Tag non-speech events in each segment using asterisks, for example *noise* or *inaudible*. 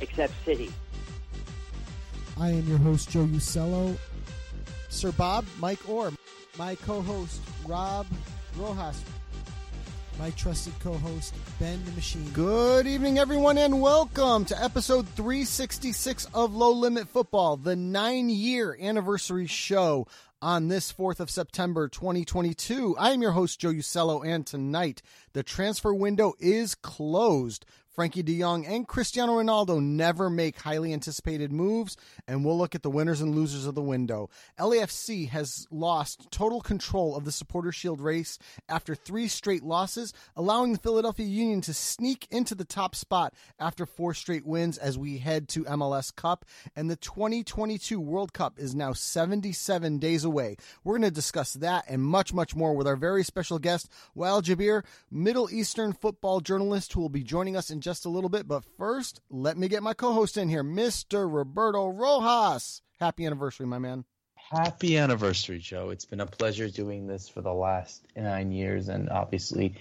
except City. I am your host, Joe Usello. Sir Bob, Mike Orr, my co host, Rob Rojas, my trusted co host, Ben the Machine. Good evening, everyone, and welcome to episode 366 of Low Limit Football, the nine year anniversary show on this 4th of September 2022. I am your host, Joe Usello, and tonight the transfer window is closed. Frenkie de Jong and Cristiano Ronaldo never make highly anticipated moves, and we'll look at the winners and losers of the window. LAFC has lost total control of the Supporter Shield race after three straight losses, allowing the Philadelphia Union to sneak into the top spot after four straight wins as we head to MLS Cup. And the 2022 World Cup is now 77 days away. We're going to discuss that and much, much more with our very special guest, Wael Jabir, Middle Eastern football journalist, who will be joining us in just a little bit. But first, let me get my co host in here, Mr. Roberto Rojas. Happy anniversary, my man. Happy anniversary, Joe. It's been a pleasure doing this for the last nine years, and obviously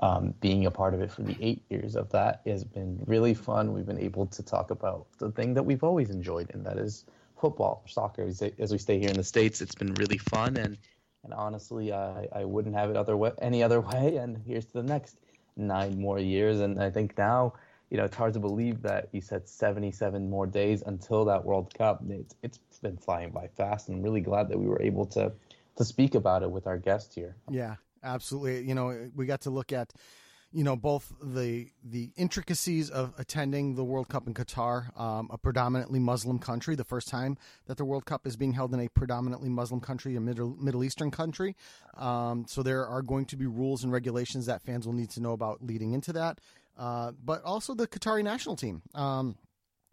um, being a part of it for the eight years of that has been really fun. We've been able to talk about the thing that we've always enjoyed, and that is football, soccer. As we stay here in the States, it's been really fun, and and honestly, I, I wouldn't have it other way, any other *laughs* way. And here's to the next nine more years. And I think now, you know, it's hard to believe that you said 77 more days until that World Cup. It's, it's been flying by fast. And I'm really glad that we were able to to speak about it with our guest here. Yeah, absolutely. You know, we got to look at you know both the the intricacies of attending the World Cup in Qatar, um, a predominantly Muslim country, the first time that the World Cup is being held in a predominantly Muslim country, a Middle Middle Eastern country. Um, so there are going to be rules and regulations that fans will need to know about leading into that. Uh, but also the Qatari national team. Um,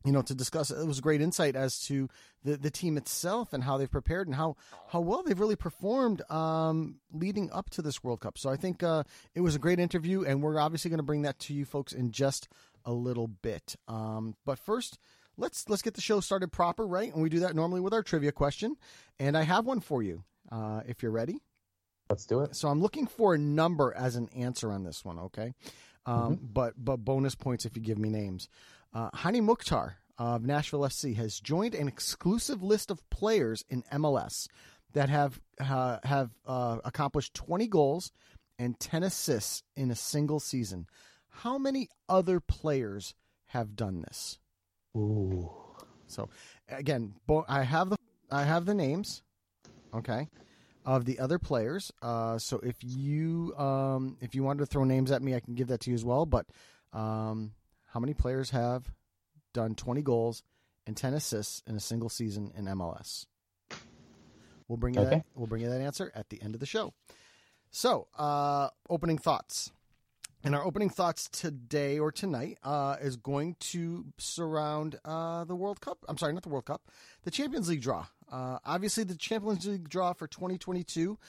you know, to discuss it was a great insight as to the, the team itself and how they've prepared and how, how well they've really performed um, leading up to this World Cup. So I think uh, it was a great interview, and we're obviously going to bring that to you folks in just a little bit. Um, but first, let's let's get the show started proper, right? And we do that normally with our trivia question, and I have one for you uh, if you're ready. Let's do it. So I'm looking for a number as an answer on this one, okay? Um, mm-hmm. But but bonus points if you give me names. Uh, Hany Mukhtar of Nashville FC has joined an exclusive list of players in MLS that have uh, have uh, accomplished 20 goals and 10 assists in a single season. How many other players have done this? Ooh. So again, bo- I have the I have the names. Okay. Of the other players, uh, so if you um, if you wanted to throw names at me, I can give that to you as well. But um, how many players have done 20 goals and 10 assists in a single season in MLS. We'll bring you okay. that. We'll bring you that answer at the end of the show. So, uh, opening thoughts. And our opening thoughts today or tonight uh, is going to surround uh, the World Cup. I'm sorry, not the World Cup, the Champions League draw. Uh, obviously, the Champions League draw for 2022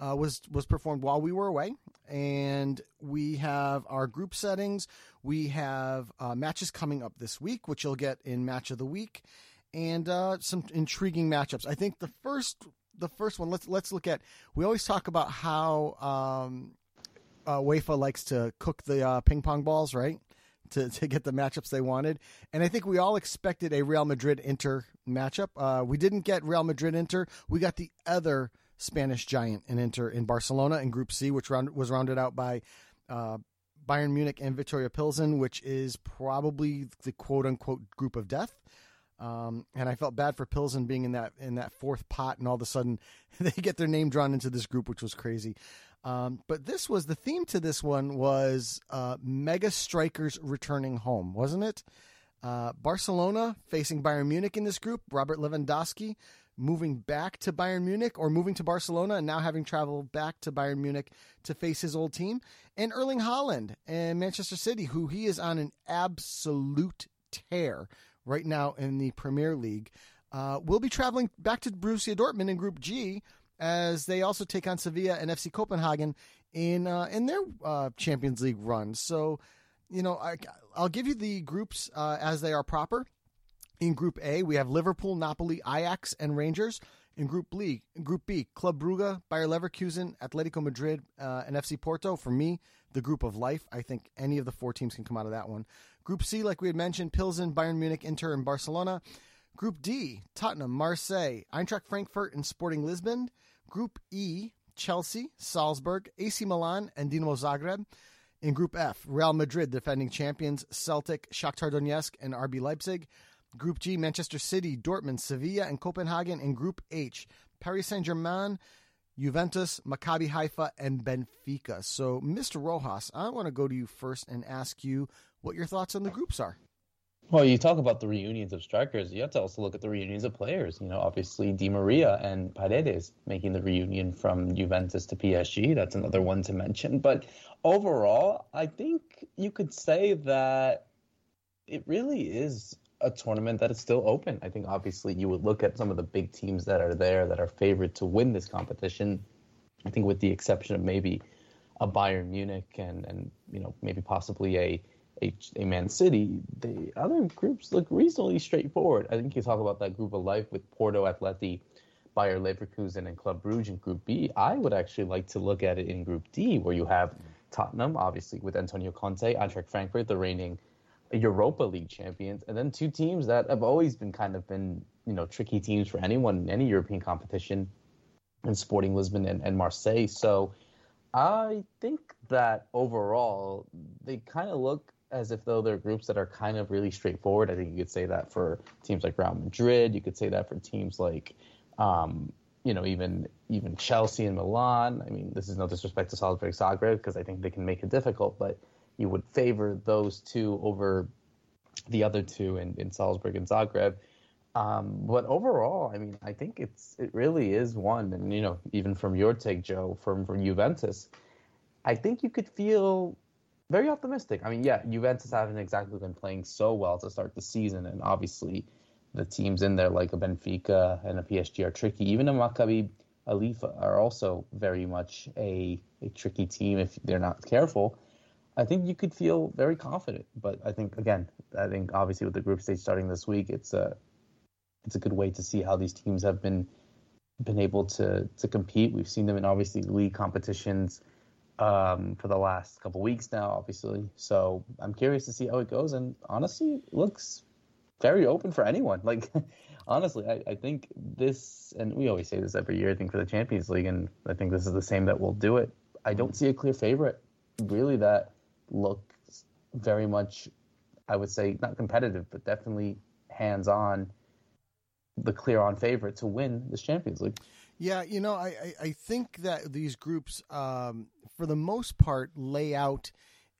uh, was was performed while we were away, and we have our group settings. We have uh, matches coming up this week, which you'll get in match of the week, and uh, some intriguing matchups. I think the first the first one. Let's let's look at. We always talk about how um, uh, UEFA likes to cook the uh, ping pong balls, right? To, *laughs* to get the matchups they wanted. And I think we all expected a Real Madrid Inter matchup. Uh, we didn't get Real Madrid Inter. We got the other Spanish giant and Inter in Barcelona in Group C, which round, was rounded out by uh, Bayern Munich and Viktoria Pilsen, which is probably the quote unquote group of death. Um, and I felt bad for Pilsen being in that in that fourth pot, and all of a sudden *laughs* they get their name drawn into this group, which was crazy. Um, but this was the theme to this one was uh, mega strikers returning home, wasn't it? Uh, Barcelona facing Bayern Munich in this group. Robert Lewandowski moving back to Bayern Munich or moving to Barcelona and now having traveled back to Bayern Munich to face his old team. And Erling Haaland and Manchester City, who he is on an absolute tear right now in the Premier League. Uh, will be traveling back to Borussia Dortmund in Group G as they also take on Sevilla and FC Copenhagen in uh, in their uh, Champions League run. So, you know, I, will give you the groups uh, as they are proper. In Group A, we have Liverpool, Napoli, Ajax, and Rangers. In Group B, Group B, Club Brugge, Bayer Leverkusen, Atletico Madrid, uh, and FC Porto. For me, the group of life. I think any of the four teams can come out of that one. Group C, like we had mentioned, Pilsen, Bayern Munich, Inter, and Barcelona. Group D, Tottenham, Marseille, Eintracht Frankfurt, and Sporting Lisbon. Group E, Chelsea, Salzburg, AC Milan, and Dinamo Zagreb. In Group F, Real Madrid, defending champions, Celtic, Shakhtar Donetsk, and RB Leipzig. Group G, Manchester City, Dortmund, Sevilla, and Copenhagen. In Group H, Paris Saint Germain, Juventus, Maccabi Haifa, and Benfica. So, Mr. Rojas, I want to go to you first and ask you what your thoughts on the groups are. Well, you talk about the reunions of strikers. You have to also look at the reunions of players. You know, obviously Di Maria and Paredes making the reunion from Juventus to PSG. That's another one to mention. But overall, I think you could say that it really is a tournament that is still open. I think obviously you would look at some of the big teams that are there that are favored to win this competition. I think with the exception of maybe a Bayern Munich and and you know maybe possibly a a, a Man City, the other groups look reasonably straightforward. I think you talk about that group of life with Porto, Atleti, Bayer Leverkusen, and Club Brugge in Group B. I would actually like to look at it in Group D, where you have Tottenham, obviously with Antonio Conte, Eintracht Frankfurt, the reigning Europa League champions, and then two teams that have always been kind of been you know tricky teams for anyone in any European competition, in Sporting Lisbon and, and Marseille. So I think that overall they kind of look as if though they're groups that are kind of really straightforward. I think you could say that for teams like Real Madrid. You could say that for teams like, um, you know, even even Chelsea and Milan. I mean, this is no disrespect to Salzburg Zagreb because I think they can make it difficult, but you would favor those two over the other two in, in Salzburg and Zagreb. Um, but overall, I mean, I think it's it really is one, and you know, even from your take, Joe, from from Juventus, I think you could feel very optimistic. I mean, yeah, Juventus haven't exactly been playing so well to start the season, and obviously the teams in there like a Benfica and a PSG are tricky. Even a Maccabi Haifa are also very much a, a tricky team if they're not careful. I think you could feel very confident, but I think again, I think obviously with the group stage starting this week, it's a it's a good way to see how these teams have been been able to to compete. We've seen them in obviously league competitions um, for the last couple weeks now, obviously. So I'm curious to see how it goes. And honestly, it looks very open for anyone. *laughs* Like, honestly, I, I think this, and we always say this every year, I think, for the Champions League, and I think this is the same that will do it. I don't see a clear favorite, really, that looks very much, I would say, not competitive, but definitely hands on, the clear on favorite to win this Champions League. Yeah, you know, I, I, think that these groups, um, for the most part, lay out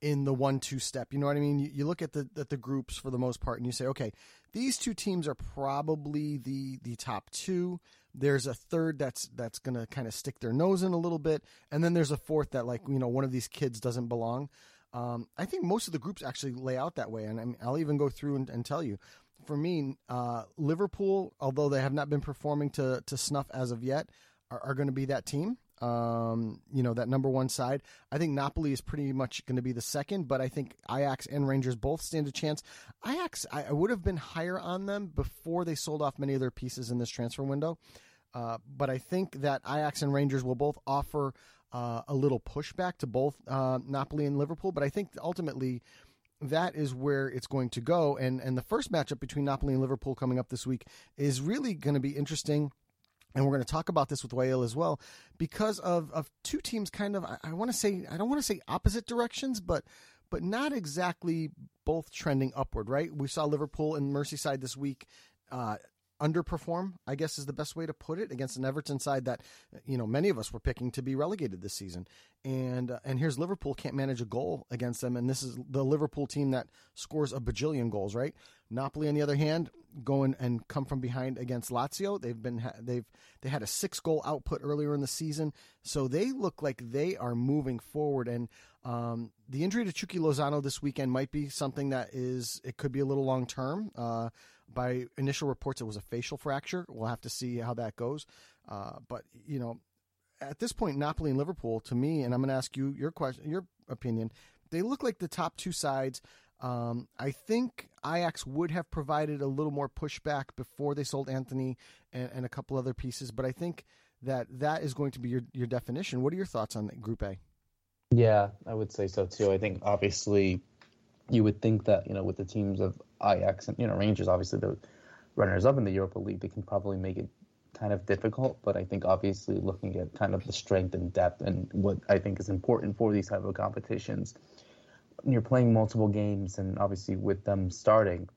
in the one-two step. You know what I mean? You, you look at the at the groups for the most part, and you say, okay, these two teams are probably the the top two. There's a third that's that's going to kind of stick their nose in a little bit, and then there's a fourth that, like you know, one of these kids doesn't belong. Um, I think most of the groups actually lay out that way, and I will even go through and, and, tell you. For me, uh, Liverpool, although they have not been performing to to snuff as of yet, are, are going to be that team. Um, you know that number one side. I think Napoli is pretty much going to be the second, but I think Ajax and Rangers both stand a chance. Ajax, I, I would have been higher on them before they sold off many of their pieces in this transfer window. Uh, but I think that Ajax and Rangers will both offer uh, a little pushback to both uh, Napoli and Liverpool. But I think ultimately that is where it's going to go. And and the first matchup between Napoli and Liverpool coming up this week is really going to be interesting. And we're going to talk about this with Wael as well, because of, of two teams kind of I, I want to say I don't want to say opposite directions, but but not exactly both trending upward. Right? We saw Liverpool and Merseyside this week. Uh, underperform, I guess is the best way to put it, against an Everton side that you know many of us were picking to be relegated this season. And uh, and here's Liverpool can't manage a goal against them, and this is the Liverpool team that scores a bajillion goals, right? Napoli, on the other hand, going and come from behind against Lazio. They've been they've they had a six goal output earlier in the season, so they look like they are moving forward. And um, the injury to Chucky Lozano this weekend might be something that is it could be a little long term. Uh, by initial reports, it was a facial fracture. We'll have to see how that goes. Uh, but you know, at this point, Napoli and Liverpool, to me, and I'm going to ask you your question, your opinion. They look like the top two sides. Um, I think Ajax would have provided a little more pushback before they sold Antony and, and, a couple other pieces, but I think that that is going to be your, your definition. What are your thoughts on Group A? Yeah, I would say so too. I think obviously you would think that you know with the teams of Ajax and you know Rangers, obviously the runners up in the Europa League, they can probably make it kind of difficult. But I think obviously looking at kind of the strength and depth and what I think is important for these type of competitions, you're playing multiple games and obviously with them starting,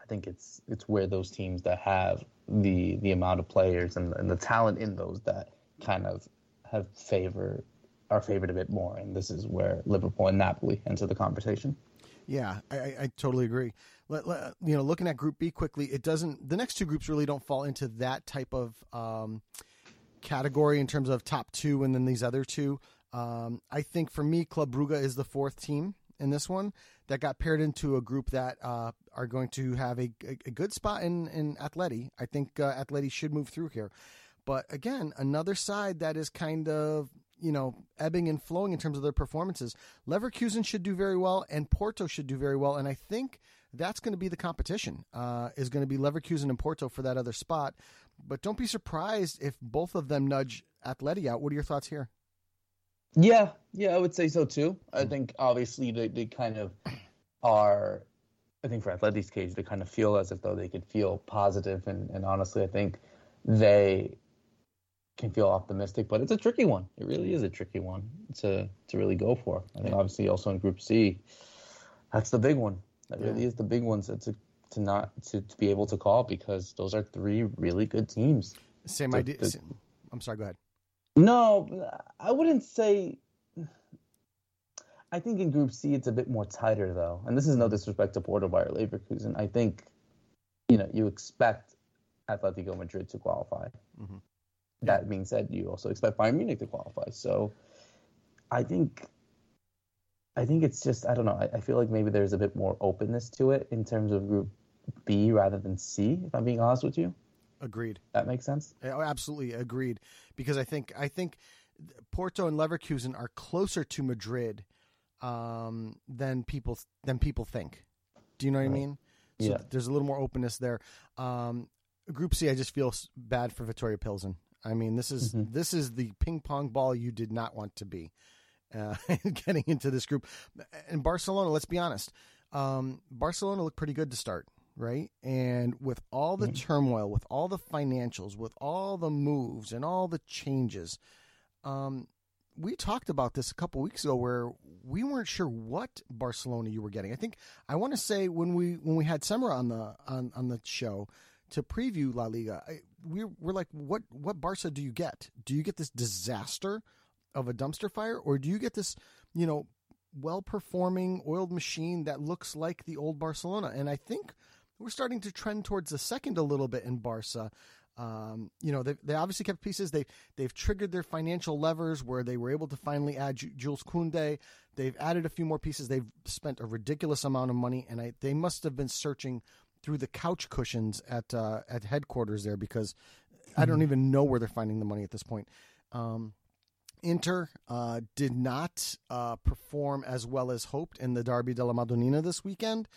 I think it's it's where those teams that have the the amount of players and, and the talent in those that kind of have favor are favored a bit more, and this is where Liverpool and Napoli enter the conversation. Yeah, I, I totally agree. Let, let, you know, looking at Group B quickly, it doesn't. The next two groups really don't fall into that type of um, category in terms of top two, and then these other two. Um, I think for me, Club Brugge is the fourth team in this one that got paired into a group that uh, are going to have a, a, a, good spot in in Atleti. I think uh, Atleti should move through here, but again, another side that is kind of you know, ebbing and flowing in terms of their performances. Leverkusen should do very well, and Porto should do very well. And I think that's going to be the competition. Uh, is going to be Leverkusen and Porto for that other spot. But don't be surprised if both of them nudge Atleti out. What are your thoughts here? Yeah, yeah, I would say so too. I think obviously they, they kind of are. I think for Atleti's case, they kind of feel as if though they could feel positive, and, and honestly, I think they can feel optimistic, but it's a tricky one. It really is a tricky one to to really go for. I think obviously also in Group C, that's the big one. That really is the big one to, to to not to, to be able to call because those are three really good teams. Same idea. I'm sorry. Go ahead. No, I wouldn't say. I think in Group C it's a bit more tighter though, and this is no disrespect to Porto Bayer Leverkusen. I think, you know, you expect Atletico Madrid to qualify. Mm-hmm. That being said, you also expect Bayern Munich to qualify. So I think I think it's just I don't know. I, I, feel like maybe there's a bit more openness to it in terms of Group B rather than C. If I'm being honest with you. Agreed. That makes sense. Oh, absolutely agreed. Because I think I think Porto and Leverkusen are closer to Madrid um, than people than people think. Do you know what right. I mean? So yeah. there's a little more openness there. Um, Group C, I just feel bad for Viktoria Pilsen. I mean, this is mm-hmm. this is the ping pong ball you did not want to be uh, *laughs* getting into this group. And Barcelona, let's be honest, um, Barcelona looked pretty good to start, right? And with all the mm-hmm. turmoil, with all the financials, with all the moves and all the changes, um, we talked about this a couple weeks ago where we weren't sure what Barcelona you were getting. I think I want to say when we when we had Summer on the on on the show to preview La Liga, I, we we're like, what what Barca do you get? Do you get this disaster of a dumpster fire, or do you get this, you know, well performing oiled machine that looks like the old Barcelona? And I think we're starting to trend towards the second a little bit in Barca. Um, you know, they, they obviously kept pieces. They they've triggered their financial levers where they were able to finally add J- Jules Koundé. They've added a few more pieces. They've spent a ridiculous amount of money, and I, they must have been searching through the couch cushions at uh, at headquarters there because I don't hmm. even know where they're finding the money at this point. Um, Inter uh, did not uh, perform as well as hoped in the Derby della Madonnina this weekend.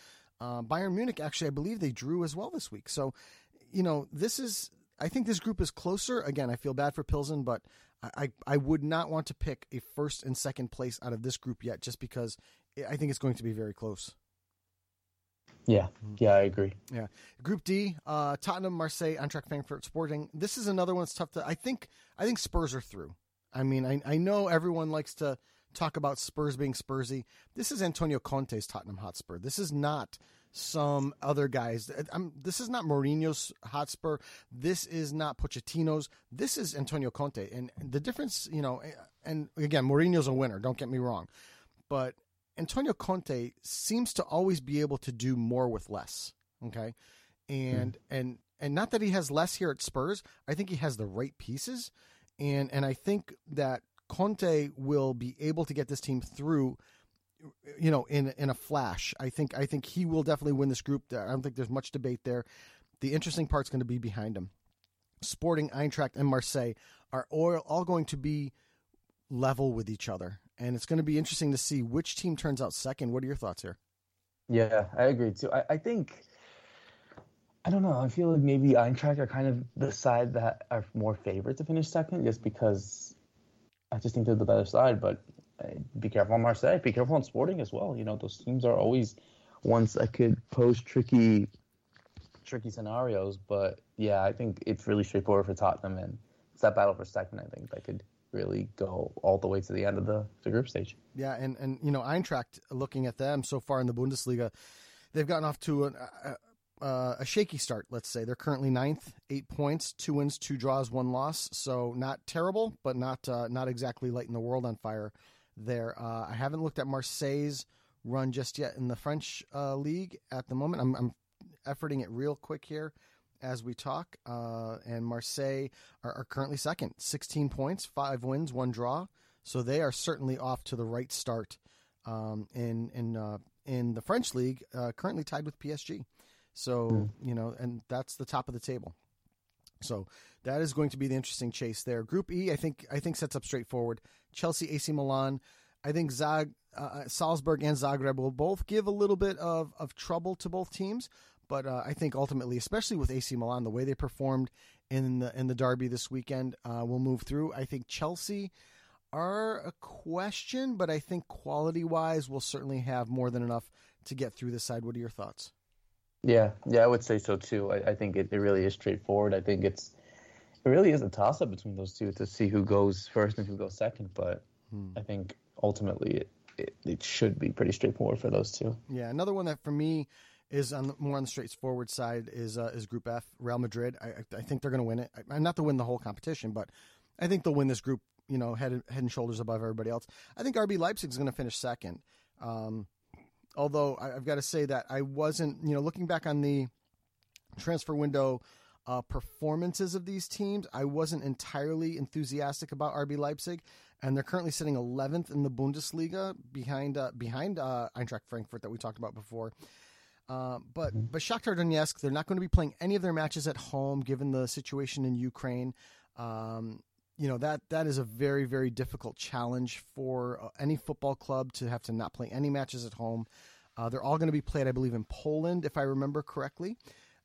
Uh, Bayern Munich, actually, I believe they drew as well this week. So, you know, this is, I think this group is closer. Again, I feel bad for Pilsen, but I, I would not want to pick a first and second place out of this group yet, just because I think it's going to be very close. Yeah, yeah, I agree. Yeah, Group D: uh, Tottenham, Marseille, Eintracht Frankfurt, Sporting. This is another one that's tough to. I think. I think Spurs are through. I mean, I, I know everyone likes to talk about Spurs being Spursy. This is Antonio Conte's Tottenham Hotspur. This is not some other guys. I'm, this is not Mourinho's Hotspur. This is not Pochettino's. This is Antonio Conte. And the difference, you know, and again, Mourinho's a winner. Don't get me wrong, but Antonio Conte seems to always be able to do more with less. Okay, and mm. and and not that he has less here at Spurs. I think he has the right pieces, and and I think that Conte will be able to get this team through. You know, in in a flash, I think I think he will definitely win this group. I don't think there's much debate there. The interesting part's going to be behind him. Sporting, Eintracht, and Marseille are all, all going to be level with each other and it's going to be interesting to see which team turns out second. What are your thoughts here? Yeah, I agree too. I, I think I don't know. I feel like maybe Eintracht are kind of the side that are more favored to finish second, just because I just think they're the better side. But uh, be careful on Marseille. Be careful on Sporting as well. You know, those teams are always ones that could pose tricky, tricky scenarios. But yeah, I think it's really straightforward for Tottenham, and it's that battle for second. I think that could really go all the way to the end of the, the group stage. Yeah, and, and you know Eintracht, looking at them so far in the Bundesliga, they've gotten off to a, a, a, shaky start. Let's say they're currently ninth, eight points, two wins, two draws, one loss. So not terrible, but not uh, not exactly lighting the world on fire. There, uh, I haven't looked at Marseille's run just yet in the French uh, league at the moment. I'm, I'm efforting it real quick here as we talk. Uh, and Marseille are, are, currently second, 16 points, five wins, one draw. So they are certainly off to the right start um, in in uh, in the French league, uh, currently tied with PSG. So mm. you know, and that's the top of the table. So that is going to be the interesting chase there. Group E, I think I think sets up straightforward. Chelsea, AC Milan. I think Zag, uh, Salzburg and Zagreb will both give a little bit of, of trouble to both teams. But uh, I think ultimately, especially with AC Milan, the way they performed in the in the derby this weekend, uh, will move through. I think Chelsea are a question, but I think quality wise, we'll certainly have more than enough to get through this side. What are your thoughts? Yeah, yeah, I would say so too. I, I think it, it really is straightforward. I think it's it really is a toss up between those two to see who goes first and who goes second. But hmm. I think ultimately it, it, it should be pretty straightforward for those two. Yeah, another one that for me is on the, more on the straightforward side is uh, is Group F. Real Madrid. I, I think they're going to win it. I, not to win the whole competition, but I think they'll win this group. You know, head head and shoulders above everybody else. I think RB Leipzig is going to finish second. Um, although I, have got to say that I wasn't. You know, looking back on the transfer window. Uh, performances of these teams, I wasn't entirely enthusiastic about RB Leipzig, and they're currently sitting 11th in the Bundesliga behind uh, behind uh, Eintracht Frankfurt that we talked about before. Uh, but mm-hmm. but Shakhtar Donetsk, they're not going to be playing any of their matches at home, given the situation in Ukraine. Um, you know that that is a very very difficult challenge for uh, any football club to have to not play any matches at home. Uh, they're all going to be played, I believe, in Poland, if I remember correctly.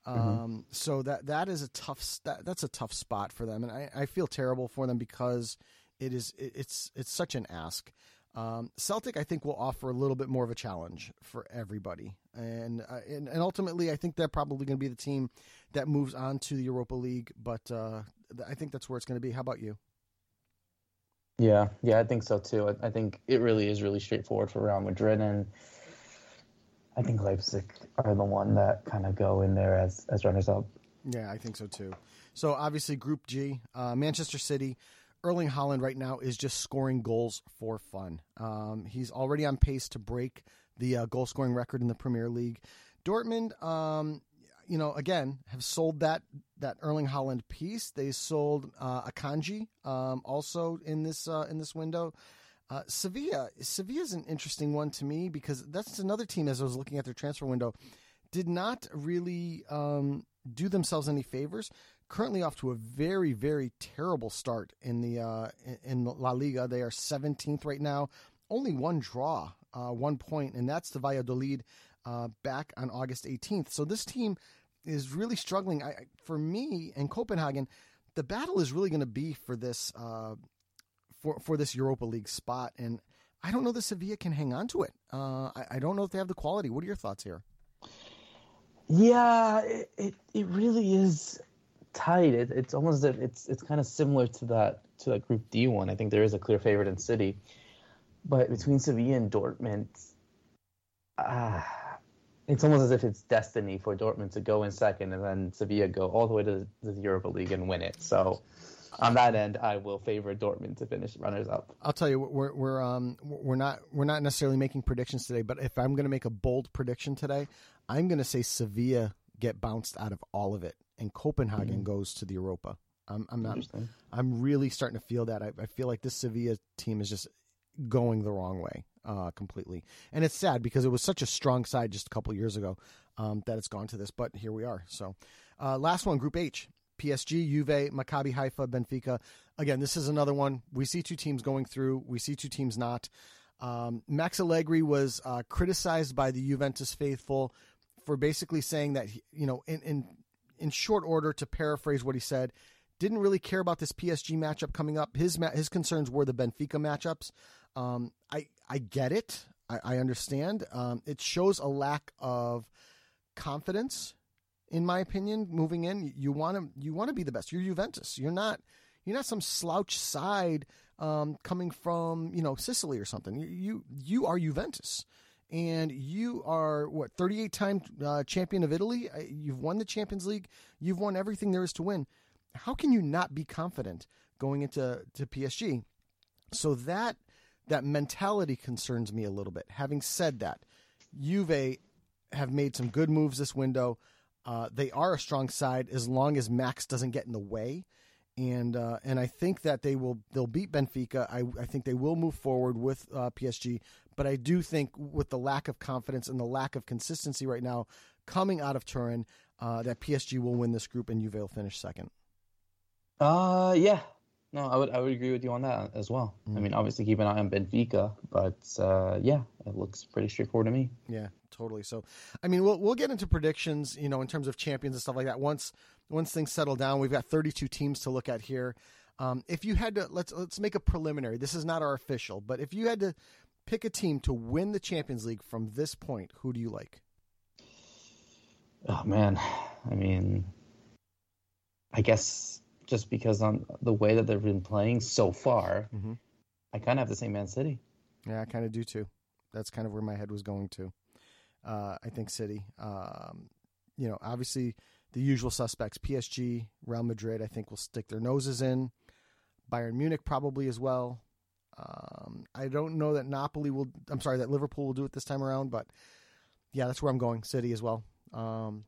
Mm-hmm. Um, mm-hmm. So that that is a tough that, that's a tough spot for them, and I, I feel terrible for them because it is it, it's it's such an ask. Um, Celtic, I think, will offer a little bit more of a challenge for everybody, and uh, and, and, ultimately, I think they're probably going to be the team that moves on to the Europa League. But uh, I think that's where it's going to be. How about you? Yeah, yeah, I think so too. I, I think it really is really straightforward for Real Madrid, and I think Leipzig are the one that kind of go in there as as runners up. Yeah, I think so too. So obviously, Group G, uh, Manchester City, Erling Haaland right now is just scoring goals for fun. Um, he's already on pace to break the uh, goal scoring record in the Premier League. Dortmund, um, you know, again, have sold that that Erling Haaland piece. They sold uh, Akanji um, also in this uh, in this window. Uh, Sevilla, Sevilla is an interesting one to me because that's another team. As I was looking at their transfer window, did not really um, do themselves any favors currently off to a very, very terrible start in the uh, in La Liga. They are 17th right now, only one draw, uh, one point, and that's the Valladolid uh, back on August 18th. So this team is really struggling. I, for me and Copenhagen, the battle is really going to be for this uh, for for this Europa League spot, and I don't know that Sevilla can hang on to it. Uh, I, I don't know if they have the quality. What are your thoughts here? Yeah, it, it, it really is tight. It, it's almost it's it's kind of similar to that to that Group D one. I think there is a clear favorite in City, but between Sevilla and Dortmund, ah, it's almost as if it's destiny for Dortmund to go in second and then Sevilla go all the way to the, the Europa League and win it. So on that end, I will favor Dortmund to finish runners up. I'll tell you, we're we're um we're not we're not necessarily making predictions today, but if I'm going to make a bold prediction today, I'm going to say Sevilla get bounced out of all of it, and Copenhagen mm-hmm. goes to the Europa. I'm I'm not. I'm really starting to feel that. I, I feel like this Sevilla team is just going the wrong way uh, completely, and it's sad because it was such a strong side just a couple years ago um, that it's gone to this. But here we are. So, uh, last one, Group H. PSG, Juve, Maccabi Haifa, Benfica. Again, this is another one. We see two teams going through. We see two teams not. Um, Max Allegri was uh, criticized by the Juventus faithful for basically saying that he, you know, in, in in short order, to paraphrase what he said, didn't really care about this PSG matchup coming up. His his concerns were the Benfica matchups. Um, I I get it. I, I understand. Um, it shows a lack of confidence in my opinion, moving in. You want to you want to be the best. You're Juventus. You're not you're not some slouch side um, coming from you know Sicily or something. You you, you are Juventus, and you are what 38 time uh, champion of Italy. Uh, you've won the Champions League. You've won everything there is to win. How can you not be confident going into to PSG? So that that mentality concerns me a little bit. Having said that, Juve have made some good moves this window. Uh, they are a strong side as long as Max doesn't get in the way, and uh, and I think that they will they'll beat Benfica. I, I think they will move forward with uh, PSG, but I do think with the lack of confidence and the lack of consistency right now coming out of Turin, uh, that PSG will win this group and Juve will finish second. Uh, yeah, no, I would I would agree with you on that as well. Mm. I mean, obviously keep an eye on Benfica, but uh, yeah, it looks pretty straightforward to me. Yeah, totally. So, I mean, we'll we'll get into predictions, you know, in terms of champions and stuff like that once once things settle down. We've got 32 teams to look at here. Um, if you had to let's let's make a preliminary. This is not our official, but if you had to pick a team to win the Champions League from this point, who do you like? Oh man, I mean, I guess just because on the way that they've been playing so far, mm-hmm. I kind of have the same Man City. Yeah, I kind of do too. That's kind of where my head was going to. Uh, I think City. Um, you know, obviously the usual suspects: PSG, Real Madrid. I think will stick their noses in. Bayern Munich probably as well. Um, I don't know that Napoli will. I'm sorry that Liverpool will do it this time around, but yeah, that's where I'm going. City as well. Um,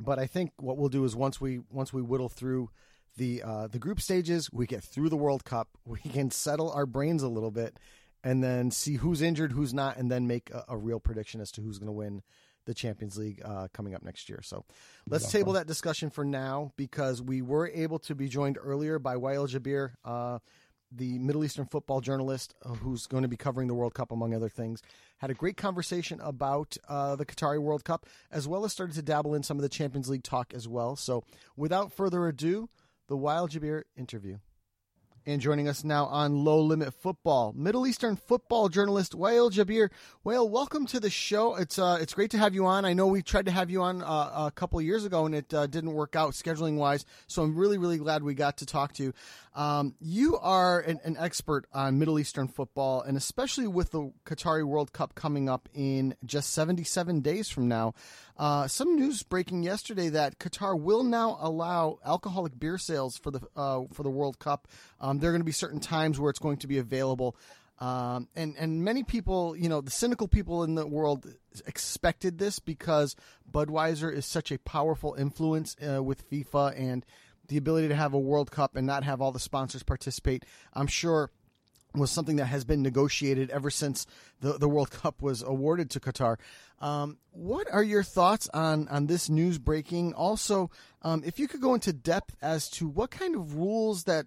but I think what we'll do is once we once we whittle through the uh, the group stages. We get through the World Cup. *laughs* We can settle our brains a little bit, and then see who's injured, who's not, and then make a, a real prediction as to who's going to win the Champions League uh, coming up next year. So let's table that discussion for now because we were able to be joined earlier by Wael Jabir, uh, the Middle Eastern football journalist uh, who's going to be covering the World Cup, among other things. Had a great conversation about uh, the Qatari World Cup, as well as started to dabble in some of the Champions League talk as well. So without further ado, the Wael Jabir interview. And joining us now on Low Limit Football, Middle Eastern football journalist Wael Jabir. Wael, welcome to the show. It's uh, it's great to have you on. I know we tried to have you on uh, a couple years ago and it uh, didn't work out scheduling wise. So I'm really really glad we got to talk to you. Um, you are an, an, expert on Middle Eastern football, and especially with the Qatari World Cup coming up in just 77 days from now. Uh, some news breaking yesterday that Qatar will now allow alcoholic beer sales for the uh, for the World Cup. Um, there are going to be certain times where it's going to be available. Um, and and many people, you know, the cynical people in the world expected this because Budweiser is such a powerful influence uh, with FIFA and the ability to have a World Cup and not have all the sponsors participate. I'm sure was something that has been negotiated ever since the, the World *laughs* Cup was awarded to Qatar. Um, what are your thoughts on, on this news breaking? Also, um, if you could go into depth as to what kind of rules that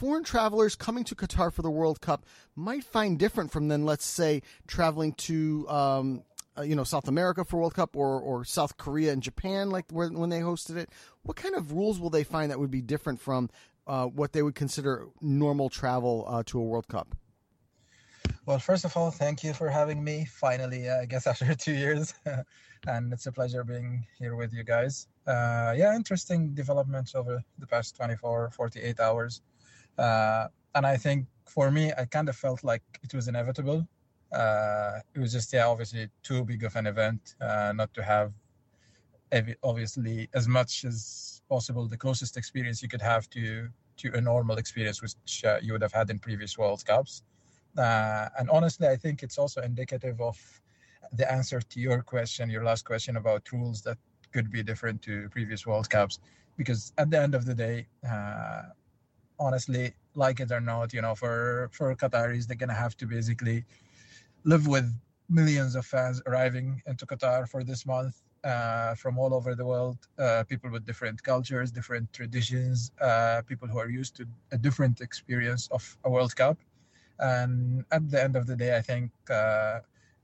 foreign travelers coming to Qatar for the World Cup might find different from than, let's say, traveling to um, uh, you know South America for World Cup or or South Korea and Japan like where, when they hosted it. What kind of rules will they find that would be different from uh, what they would consider normal travel uh, to a World Cup? Well, first of all, thank you for having me. Finally, uh, I guess *laughs* after two years, *laughs* and it's a pleasure being here with you guys. Uh, yeah, interesting developments over the past 24, 48 hours. Uh, and I think for me, I kind of felt like it was inevitable. Uh, it was just, yeah, obviously too big of an event uh, not to have, obviously, as much as possible, the closest experience you could have to to a normal experience, which uh, you would have had in previous World Cups. Uh, and honestly, I think it's also indicative of the answer to your question, your last question about rules that could be different to previous World Cups. Because at the end of the day, uh, honestly, like it or not, you know, for for Qataris, they're gonna have to basically live with millions of fans arriving into Qatar for this month uh, from all over the world. Uh, people with different cultures, different traditions, uh, people who are used to a different experience of a World Cup. And at the end of the day, I think uh,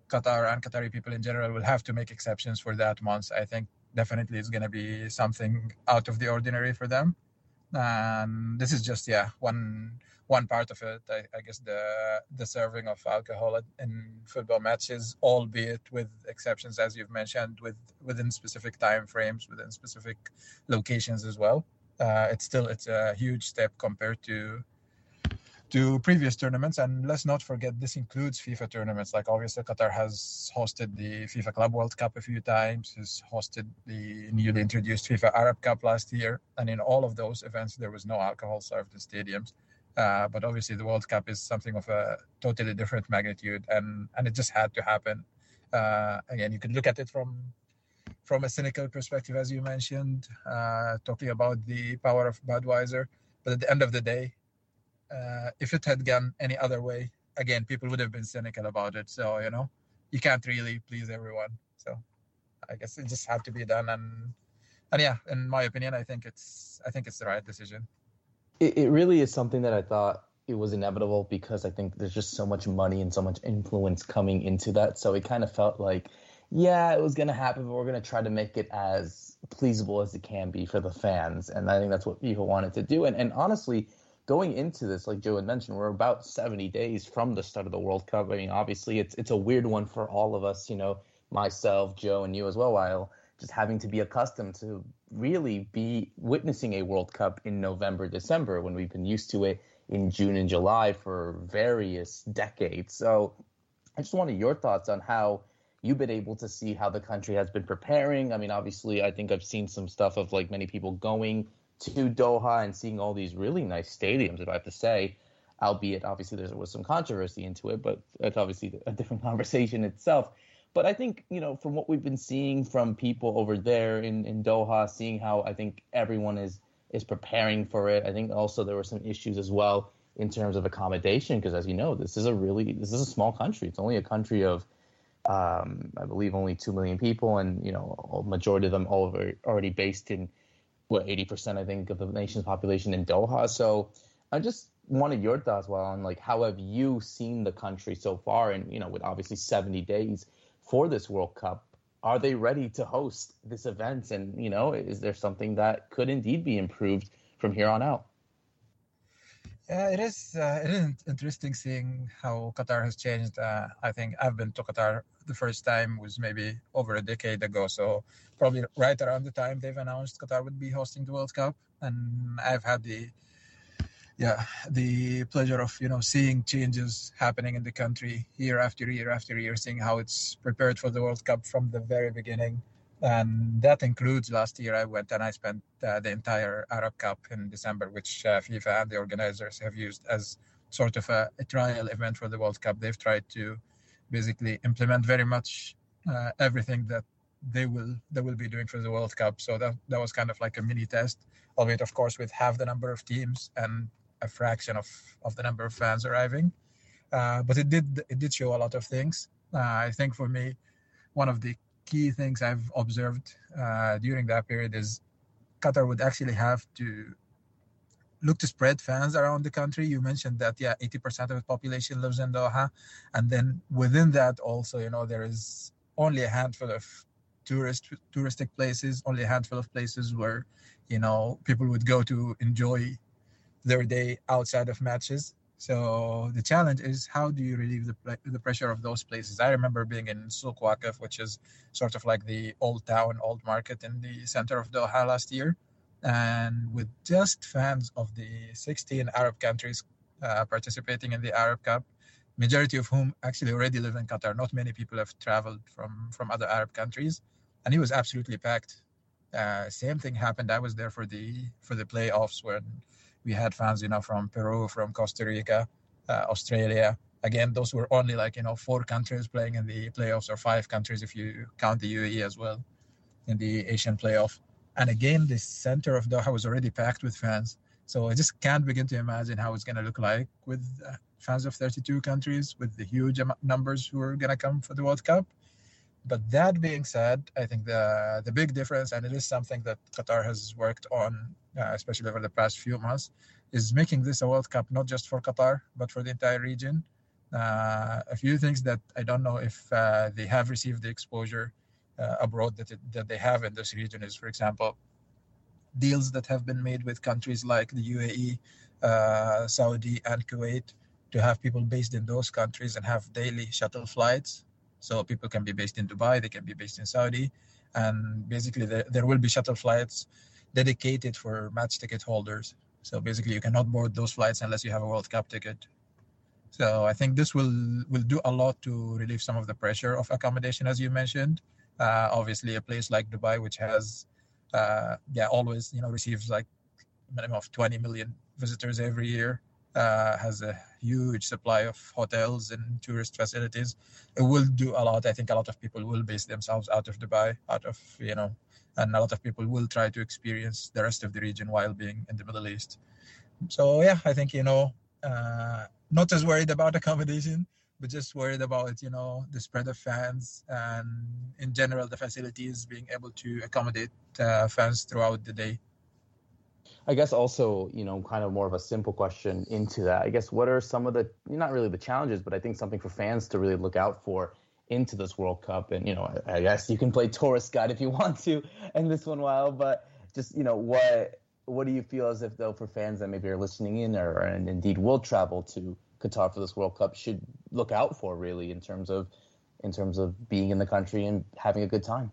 Qatar and Qatari people in general will have to make exceptions for that month. I think definitely it's going to be something out of the ordinary for them and this is just yeah one one part of it I, I, guess the the serving of alcohol in football matches albeit with exceptions as you've mentioned with within specific time frames within specific locations as well. Uh, it's still it's a huge step compared to to previous tournaments. And let's not forget, this includes FIFA tournaments. Like obviously, Qatar has hosted the FIFA Club World Cup a few times, has hosted the newly introduced FIFA Arab Cup last year. And in all of those events, there was no alcohol served in stadiums. Uh, but obviously, the World Cup is something of a totally different magnitude, and and it just had to happen. Uh, again, you could look at it from from a cynical perspective, as you mentioned, uh, talking about the power of Budweiser. But at the end of the day, uh, if it had gone any other way, again, people would have been cynical about it. So you know, you can't really please everyone. So I guess it just had to be done. And and yeah, in my opinion, I think it's I think it's the right decision. It, it really is something that I thought it was inevitable because I think there's just so much money and so much influence coming into that. So it kind of felt like, yeah, it was going to happen, but we're going to try to make it as pleasable as it can be for the fans. And I think that's what FIFA wanted to do. And, and honestly, going into this, like Joe had mentioned, we're about 70 days from the start of the World Cup. I mean, obviously, it's it's a weird one for all of us, you know, myself, Joe, and you as well, Wael just having to be accustomed to really be witnessing a World Cup in November, December, when we've been used to it in June and July for various decades. So I just wanted your thoughts on how you've been able to see how the country has been preparing. I mean, obviously, I think I've seen some stuff of like many people going to Doha and seeing all these really nice stadiums, if I have to say, albeit obviously there was some controversy into it, but it's obviously a different *laughs* conversation itself. But I think, you know, from what we've been seeing from people over there in, in Doha, seeing how I think everyone is is preparing for it. I think also there were some issues as well in terms of accommodation, because as you know, this is a really this is a small country. It's only a country of um, I believe only two million people, and you know, majority of them all are already based in what 80% I think of the nation's population in Doha. So I just wanted your thoughts, Wael, on like how have you seen the country so far, and you know, with obviously 70 days for this World Cup. Are they ready to host this event? And you know, is there something that could indeed be improved from here on out? Yeah, it is. Uh, it is interesting seeing how Qatar has changed. Uh, I think I've been to Qatar the first time was maybe over a decade ago, so probably right around the time they've announced Qatar would be hosting the World Cup, and I've had the yeah the pleasure of you know seeing changes happening in the country year after year after year, seeing how it's prepared for the World Cup from the very beginning and that includes last year I went and I spent uh, the entire Arab Cup in December, which uh, FIFA and the organizers have used as sort of a, a, trial event for the World Cup. They've tried to basically implement very much uh, everything that they will they will be doing for the World Cup. So that that was kind of like a mini test, albeit of course with half the number of teams and a fraction of of the number of fans arriving. Uh, but it did it did show a lot of things. Uh, I think for me, one of the key things I've observed uh, during that period is Qatar would actually have to look to spread fans around the country. You mentioned that, yeah, 80% of the population lives in Doha. And then within that, also, you know, there is only a handful of tourist touristic places, only a handful of places where, you know, people would go to enjoy their day outside of matches. So the challenge is how do you relieve the the pressure of those places? I remember being in Souq Waqif, which is sort of like the old town, old market in the center of Doha last year, and with just fans of the 16 Arab countries uh, participating in the Arab Cup, majority of whom actually already live in Qatar. Not many people have traveled from from other Arab countries, and it was absolutely packed. Uh, same thing happened. I was there for the for the playoffs when we had fans, you know, from Peru, from Costa Rica, uh, Australia. Again, those were only like you know four countries playing in the playoffs, or five countries if you count the UAE as well in the Asian playoff. And again, the center of Doha was already packed with fans. So I just can't begin to imagine how it's going to look like with uh, fans of 32 countries, with the huge numbers who are going to come for the World Cup. But that being said, I think the the big difference, and it is something that Qatar has worked on, uh, especially over the past few months, is making this a World Cup not just for Qatar but for the entire region. Uh, a few things that I don't know if uh, they have received the exposure uh, abroad that it, that they have in this region is, for example, deals that have been made with countries like the UAE, uh, Saudi, and Kuwait to have people based in those countries and have daily shuttle flights so people can be based in Dubai, they can be based in Saudi, and basically there, there will be shuttle flights dedicated for match ticket holders. So basically, you cannot board those flights unless you have a World Cup ticket. So I think this will will do a lot to relieve some of the pressure of accommodation, as you mentioned. Uh, obviously, a place like Dubai, which has uh, yeah always you know receives like minimum of 20 million visitors every year, uh, has a huge supply of hotels and tourist facilities. It will do a lot. I think a lot of people will base themselves out of Dubai, out of, you know, and a lot of people will try to experience the rest of the region while being in the Middle East. So, yeah, I think, you know, uh, not as worried about *laughs* accommodation, but just worried about, you know, the spread of fans and in general, the facilities being able to accommodate uh, fans throughout the day. I guess also, you know, kind of more of a simple question into that. I guess what are some of the not really the challenges, but I think something for fans to really look out for into this World Cup. And you know, I, guess you can play tourist guide if you want to in this one while, but just you know, what what do you feel as if though for fans that maybe are listening in or and indeed will travel to Qatar for this World Cup should look out for really in terms of in terms of being in the country and having a good time?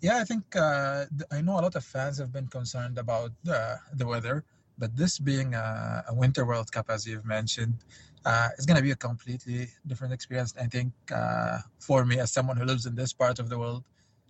Yeah, I think uh, I know a lot of fans have been concerned about uh, the weather, but this being a, a, Winter World Cup, as you've mentioned, uh, it's going to be a completely different experience. I think uh, for me, as someone who lives in this part of the world,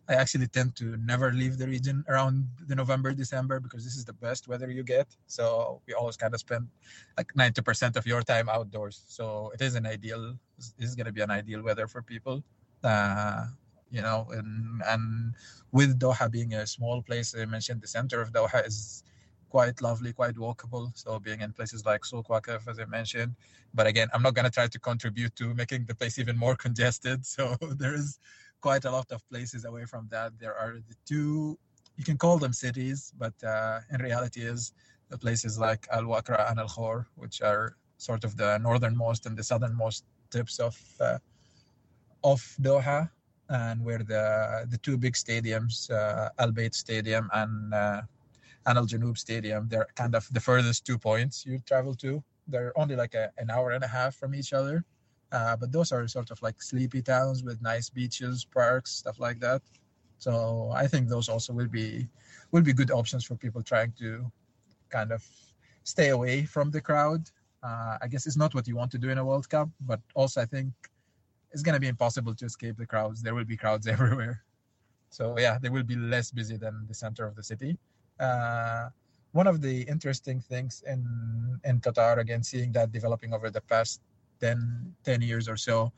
I actually tend to never leave the region around the November, December because this is the best weather you get. So we always kind of spend like 90% of your time outdoors. So it is an ideal, this is going to be an ideal weather for people. Uh, you know, and and with Doha being a small place, I mentioned the center of Doha is quite lovely, quite walkable. So being in places like Souq Waqif, as I mentioned, but again, I'm not going to try to contribute to making the place even more *laughs* congested. So *laughs* there is quite a lot of places away from that. There are the two, you can call them cities, but uh, in reality is the places like Al Wakra and Al Khor, which are sort of the northernmost and the southernmost tips of uh, of Doha and where the the two big stadiums, uh, Al Bayt Stadium and uh, and Al Janoub Stadium, they're kind of the furthest two points you travel to. They're only like a, an hour and a half from each other, uh, but those are sort of like sleepy towns with nice beaches, parks, stuff like that. So I think those also will be will be good options for people trying to kind of stay away from the crowd. Uh, I guess it's not what you want to do in a World Cup, but also I think it's going to be impossible to escape the crowds. There will be crowds *laughs* everywhere. So yeah, they will be less busy than the center of the city. Uh, one of the interesting things in in Qatar, again, seeing that developing over the past 10, 10 years or so,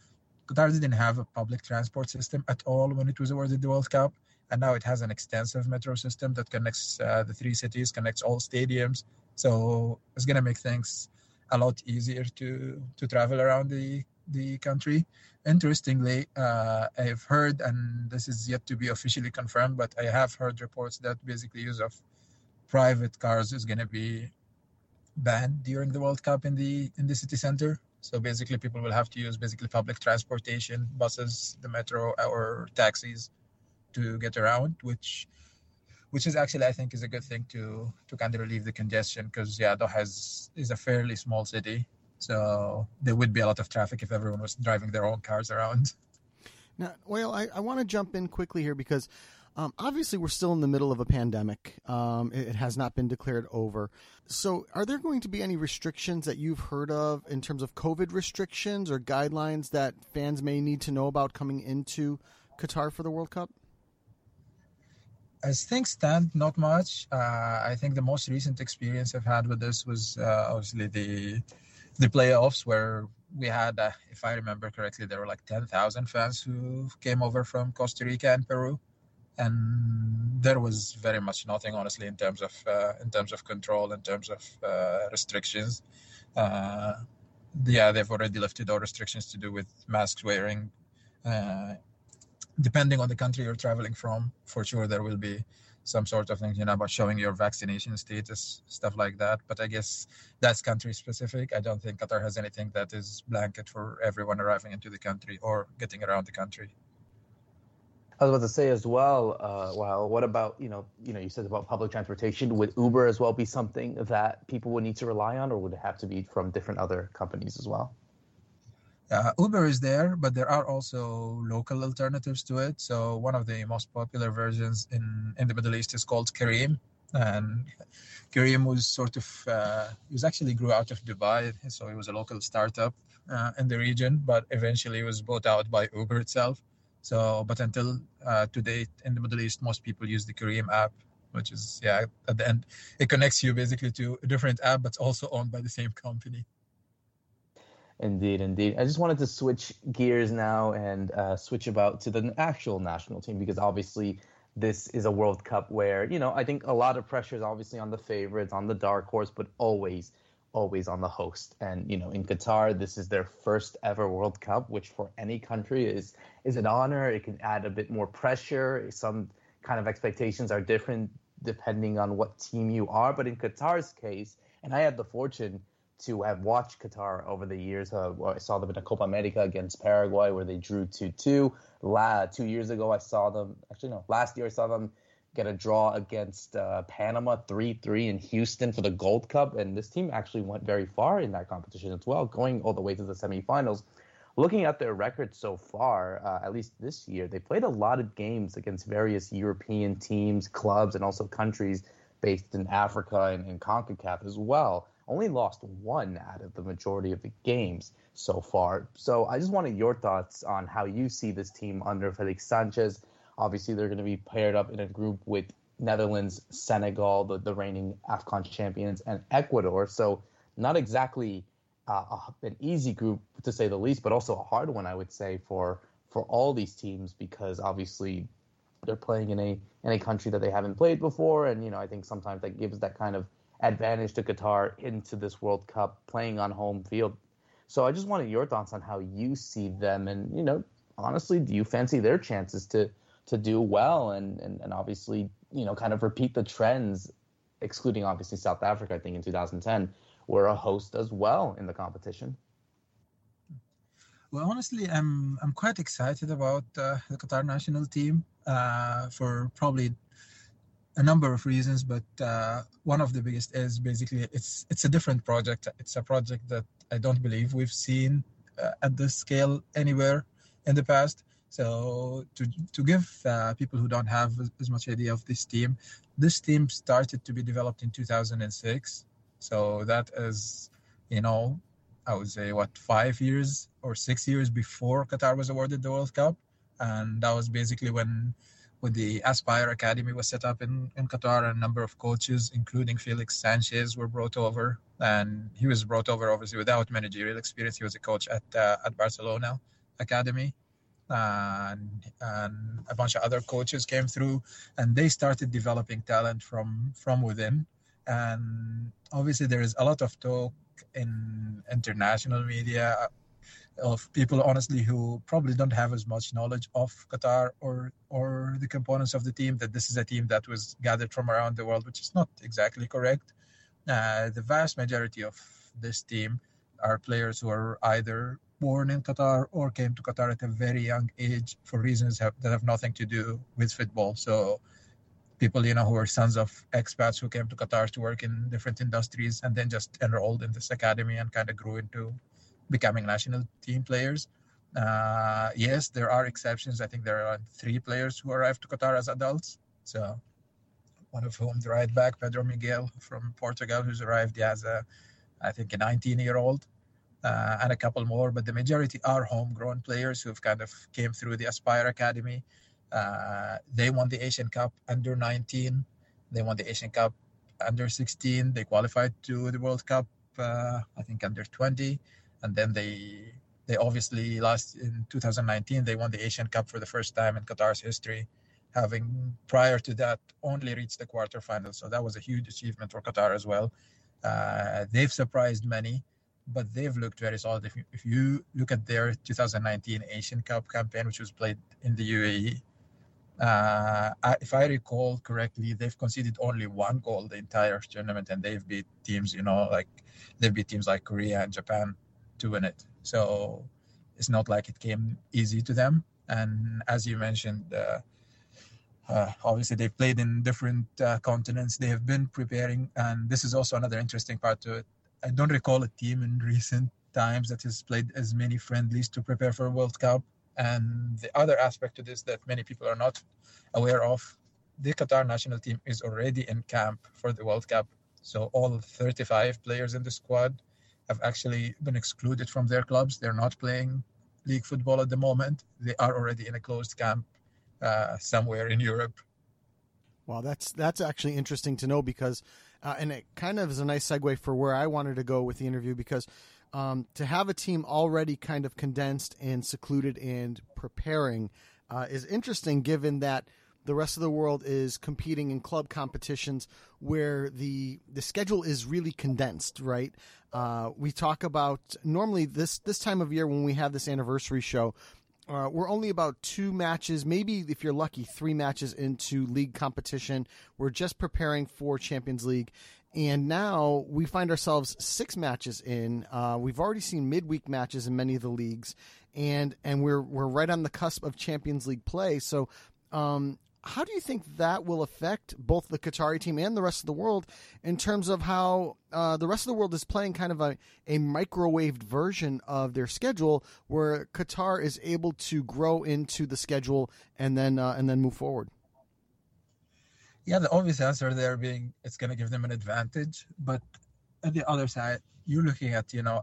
Qatar didn't have a public transport system at all when it was awarded the World Cup, and now it has an extensive metro system that connects uh, the three cities, connects all stadiums. So it's going to make things a lot easier to to travel around the the country. Interestingly, uh, I've heard, and this is yet to be officially confirmed, but I have heard reports that basically use of private cars is going to be banned during the World Cup in the in the city center. So basically, people will have to use basically public transportation, buses, the metro, uh, or taxis to get around, which which is actually I think is a good thing to to kind of relieve the congestion because yeah, Doha is is a fairly small city, so there would be a lot of traffic if everyone was driving their own cars around. Now, well, I, I want to jump in quickly here because um, obviously we're still in the middle of a pandemic. Um, it, it, has not been declared over. So, are there going to be any restrictions that you've heard of in terms of COVID restrictions or guidelines that fans may need to know about coming into Qatar for the World Cup? as things stand, not much. Uh, I think the most recent experience I've had with this was uh, obviously the the playoffs where we had, uh, if I remember correctly, there were like ten thousand fans who came over from Costa Rica and Peru, and there was very much nothing, honestly, in terms of uh, in terms of control, in terms of uh, restrictions. Uh, yeah, they've already lifted all restrictions to do with masks wearing depending on the country you're traveling from, for sure there will be some sort of things, you know, about showing your vaccination status, stuff like that. But I guess that's country specific. I don't think Qatar has anything that is blanket for everyone arriving into the country or getting around the country. I was about to say as well. Uh, well, what about you know, you know, you said about public transportation. Would Uber as well be something that people would need to rely on, or would it have to be from different other companies as well? Uh, Uber is there, but there are also local alternatives to it. So one of the most popular versions in, in the Middle East is called Careem, and Careem was sort of uh, was actually grew out of Dubai, so it was a local startup uh, in the region, but eventually was bought out by Uber itself. So, but until uh, today in the Middle East, most people use the Careem app, which is yeah at the end it connects you basically to a different app, but also owned by the same company. Indeed, indeed. I just wanted to switch gears now and uh, switch about to the actual national team because obviously this is a World Cup where, you know, I think a lot of pressure is obviously on the favorites, on the dark horse, but always, always on the host. And, you know, in Qatar, this is their first ever World Cup, which for any country is is an honor. It can add a bit more pressure. Some kind of expectations are different depending on what team you are. But in Qatar's case, and I had the fortune to have watched Qatar over the years. Uh, I saw them in a Copa America against Paraguay where they drew 2 2. La, two years ago, I saw them, actually, no, last year I saw them get a draw against uh, Panama 3 3 in Houston for the Gold Cup. And this team actually went very far in that competition as well, going all the way to the semifinals. Looking at their record so far, uh, at least this year, they played a lot of games against various European teams, clubs, and also countries based in Africa and, and CONCACAF as well only lost one out of the majority of the games so far. So I just wanted your thoughts on how you see this team under Felix Sanchez. Obviously, they're going to be paired up in a group with Netherlands, Senegal, the, the reigning AFCON champions, and Ecuador. So not exactly uh, an easy group to say the least, but also a hard one, I would say, for for all these teams because obviously they're playing in a in a country that they haven't played before, and you know I think sometimes that gives that kind of advantage to Qatar into this World Cup playing on home field. So I just wanted your thoughts on how you see them, and you know, honestly, do you fancy their chances to to do well and and, and obviously you know kind of repeat the trends, excluding obviously South Africa, I think in 2010, were a host as well in the competition. Well, honestly, I'm I'm quite excited about uh, the Qatar national team uh, for probably a number of reasons, but uh, one of the biggest is basically it's it's a different project. It's a project that I don't believe we've seen uh, at this scale anywhere in the past. So to to give uh, people who don't have as much idea of this team, this team started to be developed in 2006. So that is, you know, I would say what five years or six years before Qatar was awarded the World Cup, and that was basically when when the Aspire Academy was set up in, in Qatar, a number of coaches, including Felix Sanchez, were brought over. And he was brought over, obviously, without managerial experience. He was a coach at, uh, at Barcelona Academy. And, and a bunch of other coaches came through, and they started developing talent from, from within. And obviously, there is a lot of talk in international media of people honestly who probably don't have as much knowledge of Qatar or or the components of the team that this is a team that was gathered from around the world, which is not exactly correct. Uh, the vast majority of this team are players who are either born in Qatar or came to Qatar at a very young age for reasons have, that have nothing to do with football. So people, you know, who are sons of expats who came to Qatar to work in different industries and then just enrolled in this academy and kind of grew into becoming national team players. Uh, yes, there are exceptions. I think there are three players who arrived to Qatar as adults. So one of whom, the right back, Pedro Miguel from Portugal, who's arrived as a, I think, a 19 year old. Uh, and a couple more, but the majority are homegrown players who've kind of came through the Aspire Academy. Uh, they won the Asian Cup under 19. They won the Asian Cup under 16. They qualified to the World Cup, uh, I think, under 20 and then they they obviously last in 2019 they won the Asian Cup for the first time in Qatar's history, having prior to that only reached the quarterfinals. So that was a huge achievement for Qatar as well. Uh, they've surprised many, but they've looked very solid. If you, if you look at their 2019 Asian Cup campaign, which was played in the UAE, uh, if I recall correctly, they've conceded only one goal the entire tournament, and they've beat teams, you know, like they've beat teams like Korea and Japan to win it. So it's not like it came easy to them. And as you mentioned, uh, uh, obviously they've played in different uh, continents. They have been preparing, and this is also another interesting part to it. I don't recall a team in recent times that has played as many friendlies to prepare for a World Cup. And the other aspect to this that many people are not aware of, the Qatar national team is already in camp for the World Cup. So all 35 players in the squad have actually been excluded from their clubs. They're not playing league football at the moment. They are already in a closed camp uh, somewhere in Europe. Well, that's that's actually interesting to know because, uh, and it kind of is a nice segue for where I wanted to go with the interview because um, to have a team already kind of condensed and secluded and preparing uh, is interesting, given that the rest of the world is competing in club competitions where the the schedule is really condensed, right? Uh, we talk about normally this this time of year when we have this anniversary show. Uh, we're only about two matches, maybe if you're lucky, three matches into league competition. We're just preparing for Champions League, and now we find ourselves six matches in. Uh, we've already seen midweek matches in many of the leagues, and and we're we're right on the cusp of Champions League play. So um, how do you think that will affect both the Qatari team and the rest of the world in terms of how uh, the rest of the world is playing kind of a, a microwaved version of their schedule where Qatar is able to grow into the schedule and then uh, and then move forward? Yeah, the obvious answer there being it's going to give them an advantage, but at the other side, you're looking at you know,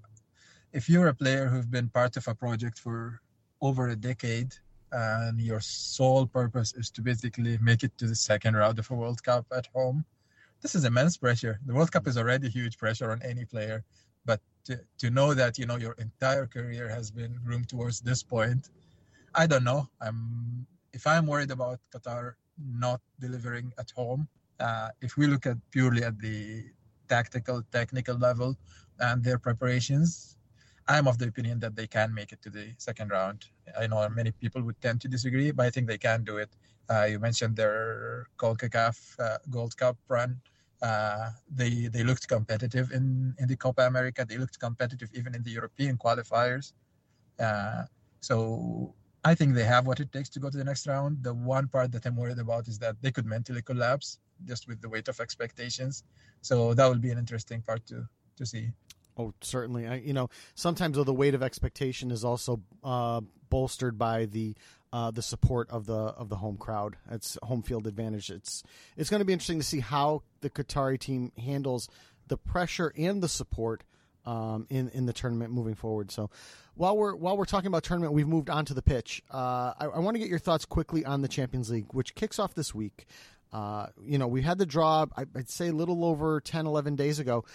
if you're a player who've been part of a project for over a decade and your sole purpose is to basically make it to the second round of a World Cup at home, this is immense pressure. The World Cup is already huge pressure on any player, but to, to know that you know your entire career has been groomed towards this point, I don't know. I'm if I'm worried about Qatar not delivering at home, uh, if we look at purely at the tactical, technical level and their preparations, I'm of the opinion that they can make it to the second round. I know many people would tend to disagree, but I think they can do it. Uh, you mentioned their CONCACAF uh, Gold Cup run. Uh, they they looked competitive in, in the Copa America. They looked competitive even in the European qualifiers. Uh, so I think they have what it takes to go to the next round. The one part that I'm worried about is that they could mentally collapse just with the weight of expectations. So that will be an interesting part to to see. Oh, certainly. I, you know, sometimes though the weight of expectation is also uh, bolstered by the uh, the support of the of the home crowd. It's home field advantage. It's it's going to be interesting to see how the Qatari team handles the pressure and the support um, in in the tournament moving forward. So, while we're while we're talking about tournament, we've moved on to the pitch. Uh, I, I want to get your thoughts quickly on the Champions League, which kicks off this week. Uh, you know, we had the draw, I'd say a little over 10, 11 days ago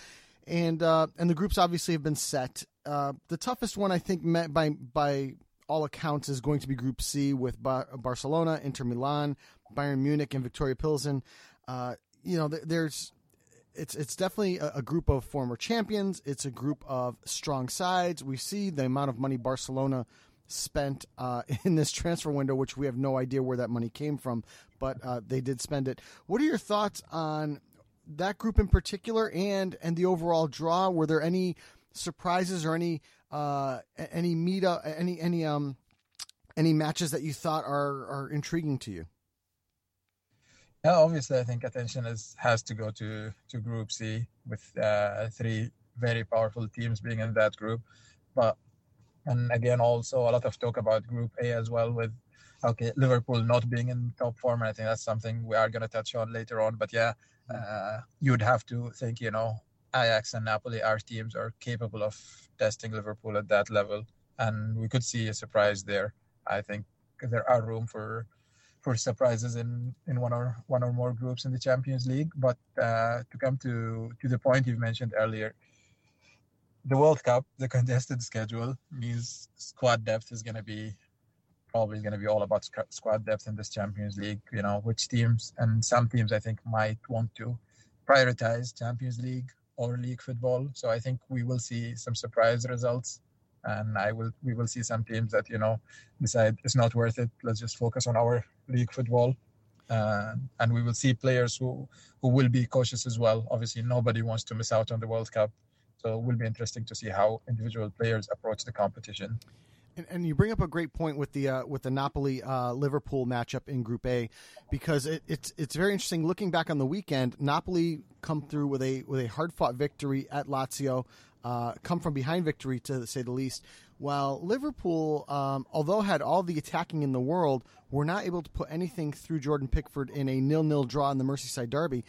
and uh, and the groups obviously have been set. Uh, the toughest one, I think, met by by all accounts, is going to be Group C with ba- Barcelona, Inter Milan, Bayern Munich, and Viktoria Pilsen. Uh, you know, there's it's it's definitely a, a, group of former champions. It's a group of strong sides. We see the amount of money Barcelona spent uh, *laughs* in this transfer window, which we have no idea where that money came from, but uh, they did spend it. What are your thoughts on that group in particular and and the overall draw? Were there any surprises or any uh, any meet up, any any um any matches that you thought are are intriguing to you? Yeah, obviously, I think attention is has to go to to Group C with uh, three very powerful teams being in that group. But and again, also a lot of talk about Group A as well with okay Liverpool not being in top form. I think that's something we are going to touch on later on. But yeah, uh, you would have to think you know Ajax and Napoli, our teams are capable of testing Liverpool at that level, and we could see a surprise there. I think there are room for for surprises in in one or one or more groups in the Champions League. But uh, to come to to the point you've mentioned earlier, the World Cup, the *laughs* contested schedule means squad depth is going to be probably going to be all about squad depth in this Champions League. You know, which teams and some teams I think might want to prioritize Champions League or league football. So I think we will see some surprise results and I will we will see some teams that you know decide it's not worth it. Let's just focus on our league football, uh, and we will see players who who will be cautious as well. Obviously, nobody wants to miss out on the World Cup, so it will be interesting to see how individual players approach the competition. And, and you bring up a great point with the uh, with the Napoli uh, Liverpool matchup in Group A, because it, it's it's very interesting. Looking back on the weekend, Napoli come through with a with a hard fought victory at Lazio uh, come from behind victory, to say the least. While Liverpool, um, although had all the attacking in the world, were not able to put anything through Jordan Pickford in a nil-nil draw in the Merseyside derby.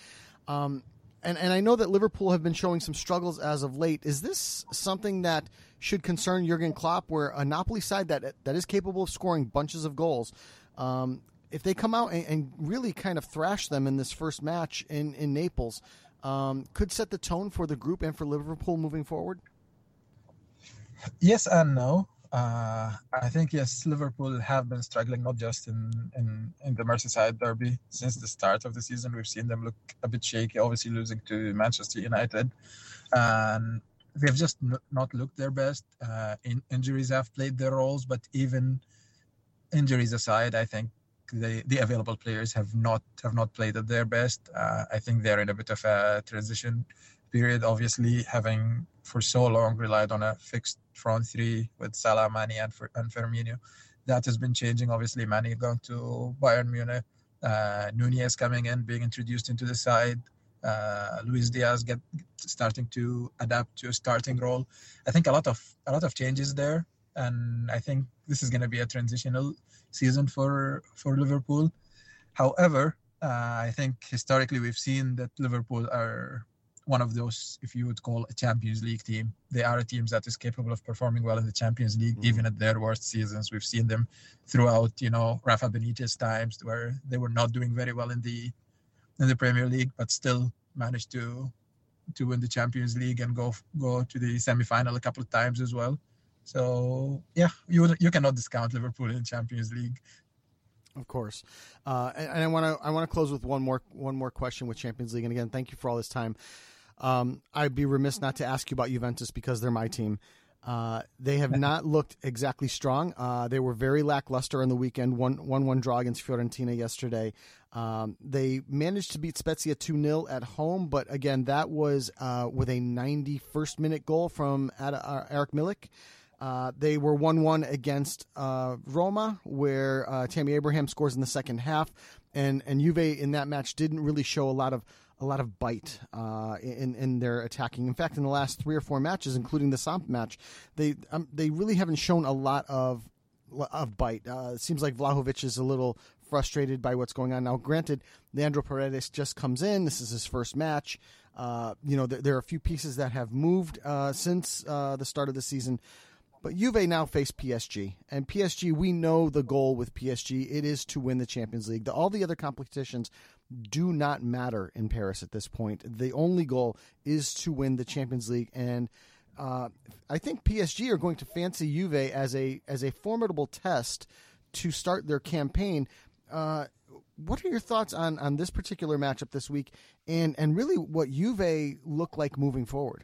Um, and and I know that Liverpool have been showing some struggles as of late. Is this something that should concern Jurgen Klopp, where a Napoli side that that is capable of scoring bunches of goals, um, if they come out and, and, really kind of thrash them in this first match in in Naples, um, could set the tone for the group and for Liverpool moving forward? Yes and no. Uh, I think yes, Liverpool have been struggling not just in, in in the Merseyside derby since the start of the season. We've seen them look a bit shaky, obviously losing to Manchester United, and they've just not looked their best. Uh, in, injuries have played their roles, but even injuries aside, I think the, the available players have not have not played at their best. Uh, I think they're in a bit of a transition period. Obviously, having for so long relied on a fixed front three with Salah, Mane, and, and Firmino, that has been changing. Obviously, Mane going to Bayern Munich, uh, Nunez coming in, being introduced into the side. Uh, Luis Diaz get starting to adapt to a starting role. I think a lot of a lot of changes there, and I think this is going to be a transitional season for for Liverpool. However, uh, I think historically we've seen that Liverpool are one of those, if you would call a Champions League team. They are a team that is capable of performing well in the Champions League, mm-hmm. even at their worst seasons. We've seen them throughout, you know, Rafa Benitez times where they were not doing very well in the in the Premier League, but still managed to to win the Champions League and go go to the semi-final a couple of times as well. So yeah, you you cannot discount Liverpool in Champions League. Of course, uh, and, and, I want to I want to close with one more one more question with Champions League. And again, thank you for all this time. Um, I'd be remiss not to ask you about Juventus because they're my team. Uh, they have *laughs* not looked exactly strong. Uh, they were very lackluster on the weekend. One one one draw against Fiorentina yesterday. Um, they managed to beat Spezia two 0 at home, but again, that was uh, with a 91st minute goal from Ad- uh, Arek Milik. Uh, they were 1 1 against uh, Roma, where uh, Tammy Abraham scores in the second half. And, and Juve in that match didn't really show a lot of a lot of bite uh, in in their attacking. In fact, in the last three or four matches, including the Samp match, they um, they really haven't shown a lot of of bite. Uh, it seems like Vlahovic is a little frustrated by what's going on now. Granted, Leandro Paredes just comes in. This is his first match. Uh, you know, there, there, are a few pieces that have moved uh, since uh, the start of the season. But Juve now face PSG, and PSG. We know the goal with PSG. It is to win the Champions League. The, all the other competitions do not matter in Paris at this point. The only goal is to win the Champions League, and uh, I think PSG are going to fancy Juve as a as a formidable test to start their campaign. Uh, what are your thoughts on on this particular matchup this week, and and really what Juve look like moving forward?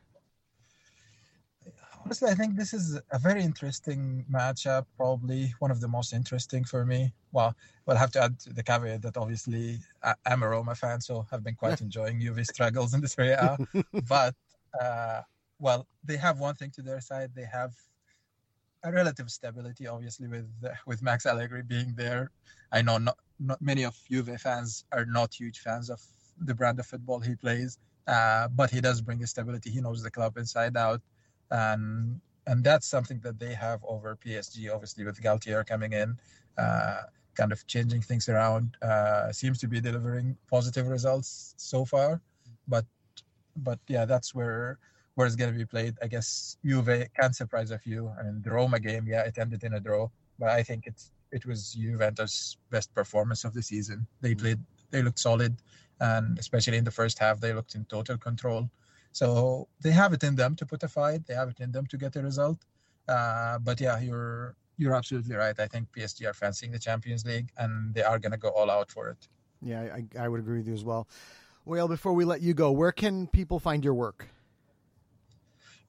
Honestly, I think this is a very interesting matchup. Probably one of the most interesting for me. Well, we'll have to add to the caveat that obviously I'm a Roma fan, so I've been quite enjoying Juve struggles in this area. *laughs* but uh, well, they have one thing to their side. They have a relative stability, obviously, with with Max Allegri being there. I know not, not many of Juve fans are not huge fans of the brand of football he plays, uh, but he does bring a stability. He knows the club inside out and and that's something that they have over PSG. Obviously, with Galtier coming in, uh, kind of changing things around, uh, seems to be delivering positive results so far. But but yeah, that's where where it's going to be played. I guess Juve can surprise a few. I mean, the Roma game, yeah, it ended in a draw, but I think it's it was Juventus' best performance of the season. They played, they looked solid, and especially in the first half, they looked in total control. So they have it in them to put a fight. They have it in them to get a result. Uh, but yeah, you're you're absolutely right. I think PSG are fancying the Champions League, and they are going to go all out for it. Yeah, I, I would agree with you as well. Well, before we let you go, where can people find your work?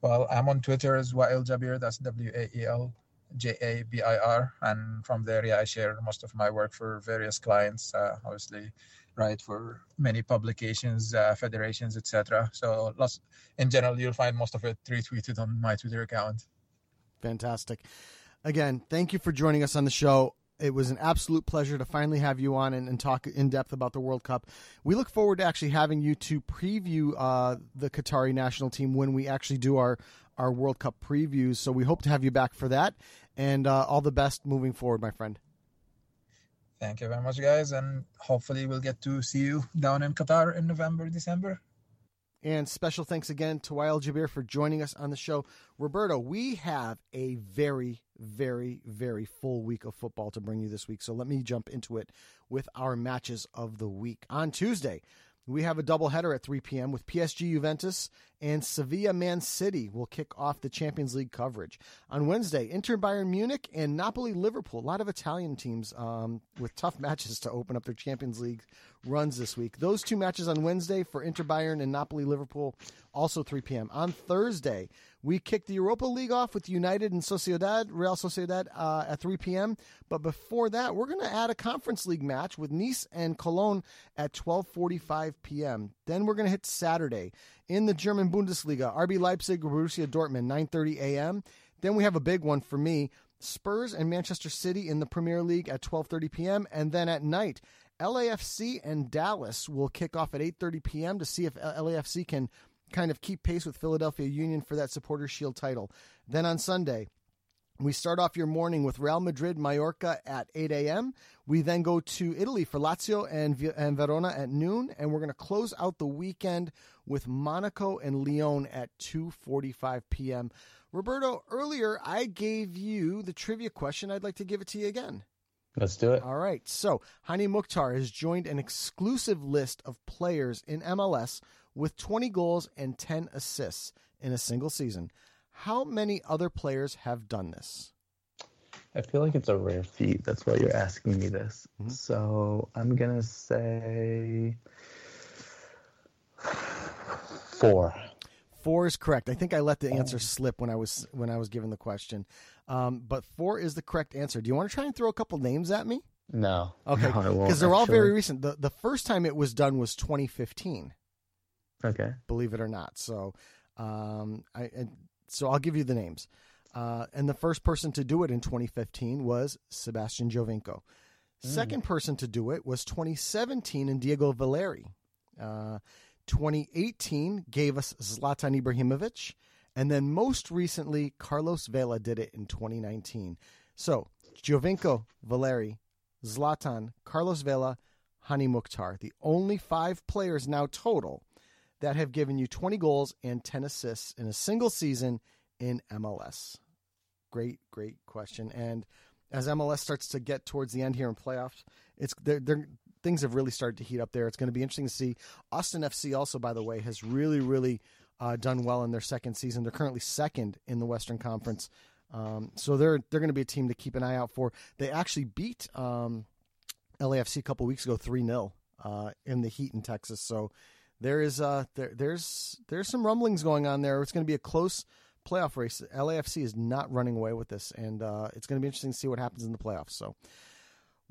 Well, I'm on Twitter as Wael Jabir. That's W A E L J A B I R, and from there, yeah, I share most of my work for various clients. Uh, obviously, right for many publications uh, federations etc so lots in general you'll find most of it retweeted on my twitter account fantastic again thank you for joining us on the show it was an absolute pleasure to finally have you on and, and, talk in depth about the World Cup. We look forward to actually having you to preview uh, the Qatari national team when we actually do our, our World Cup previews. So we hope to have you back for that. And uh, all the best moving forward, my friend. Thank you very much, guys, and hopefully we'll get to see you down in Qatar in November, December. And special thanks again to Wael Jabir for joining us on the show. Roberto, we have a very, very, very full week of football to bring you this week. So let me jump into it with our matches of the week. On Tuesday, we have a doubleheader at 3 p.m. with PSG Juventus and Sevilla Man City will kick off the Champions League coverage. On Wednesday, Inter Bayern Munich and Napoli Liverpool. A lot of Italian teams um, with tough *laughs* matches to open up their Champions League runs this week. Those two matches on Wednesday for Inter Bayern and Napoli Liverpool, also 3 p.m. On Thursday, we kick the Europa League off with United and Sociedad, Real Sociedad, uh, at 3 p.m. But before that, we're going to add a Conference League match with Nice and Cologne at 12:45 p.m. Then we're going to hit Saturday in the German Bundesliga, RB Leipzig, Borussia Dortmund, 9:30 a.m. Then we have a big one for me. Spurs and Manchester City in the Premier League at 12:30 p.m. and then at night LAFC and Dallas will kick off at 8:30 p.m. to see if LAFC can kind of keep pace with Philadelphia Union for that Supporter Shield title. Then on Sunday, we start off your morning with Real Madrid Mallorca at 8 a.m. We then go to Italy for Lazio and, and Verona at noon, and we're going to close out the weekend with Monaco and Lyon at 2:45 p.m. Roberto, earlier I gave you the trivia question. I'd like to give it to you again. Let's do it. All right. So, Hany Mukhtar has joined an exclusive list of players in MLS with 20 goals and 10 assists in a single season. How many other players have done this? I feel like it's a rare feat. That's why you're asking me this. Mm-hmm. So I'm gonna say four. Four is correct. I think I let the answer slip when I was when I was given the question, um, but four is the correct answer. Do you want to try and throw a couple names at me? No. Okay. Because no, they're all very recent. The the first time it was done was 2015. Okay. Believe it or not. So, um, I so I'll give you the names. Uh, and the first person to do it in 2015 was Sebastian Giovinco. Mm. Second person to do it was 2017 and Diego Valeri. Uh, 2018 gave us Zlatan Ibrahimovic. And then most recently, Carlos Vela did it in 2019. So, Giovinco, Valeri, Zlatan, Carlos Vela, Hany Mukhtar, the only five players now total that have given you 20 goals and 10 assists in a single season in MLS? Great, great question. And as MLS starts to get towards the end here in playoffs, it's they're, they're, things have really started to heat up there. It's going to be interesting to see. Austin FC also, by the way, has really, really uh, done well in their second season. They're currently second in the Western Conference, um, so they're they're going to be a team to keep an eye out for. They actually beat um, LAFC a couple weeks ago, three 0 uh, in the heat in Texas. So there is uh, there, there's there's some rumblings going on there. It's going to be a close playoff race. LAFC is not running away with this, and uh, it's going to be interesting to see what happens in the playoffs. So.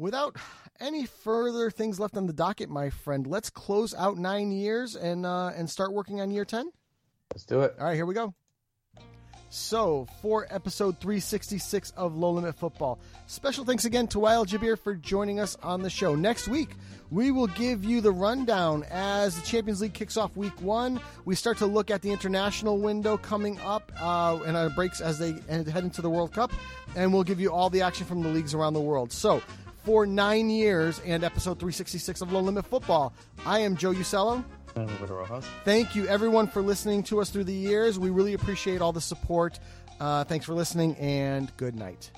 Without any further things left on the docket, my friend, let's close out nine years and uh, and start working on year ten. Let's do it. All right, here we go. So, for episode 366 of Low Limit Football, special thanks again to Wael Jabir for joining us on the show. Next week, we will give you the rundown as the Champions League kicks off week one. We start to look at the international window coming up uh, and our breaks as they head into the World Cup, and we'll give you all the action from the leagues around the world. So, for nine years and episode 366 of Low Limit Football, I am Joe Usello. Thank you, everyone, for listening to us through the years. We really appreciate all the support. Uh, thanks for listening, and good night.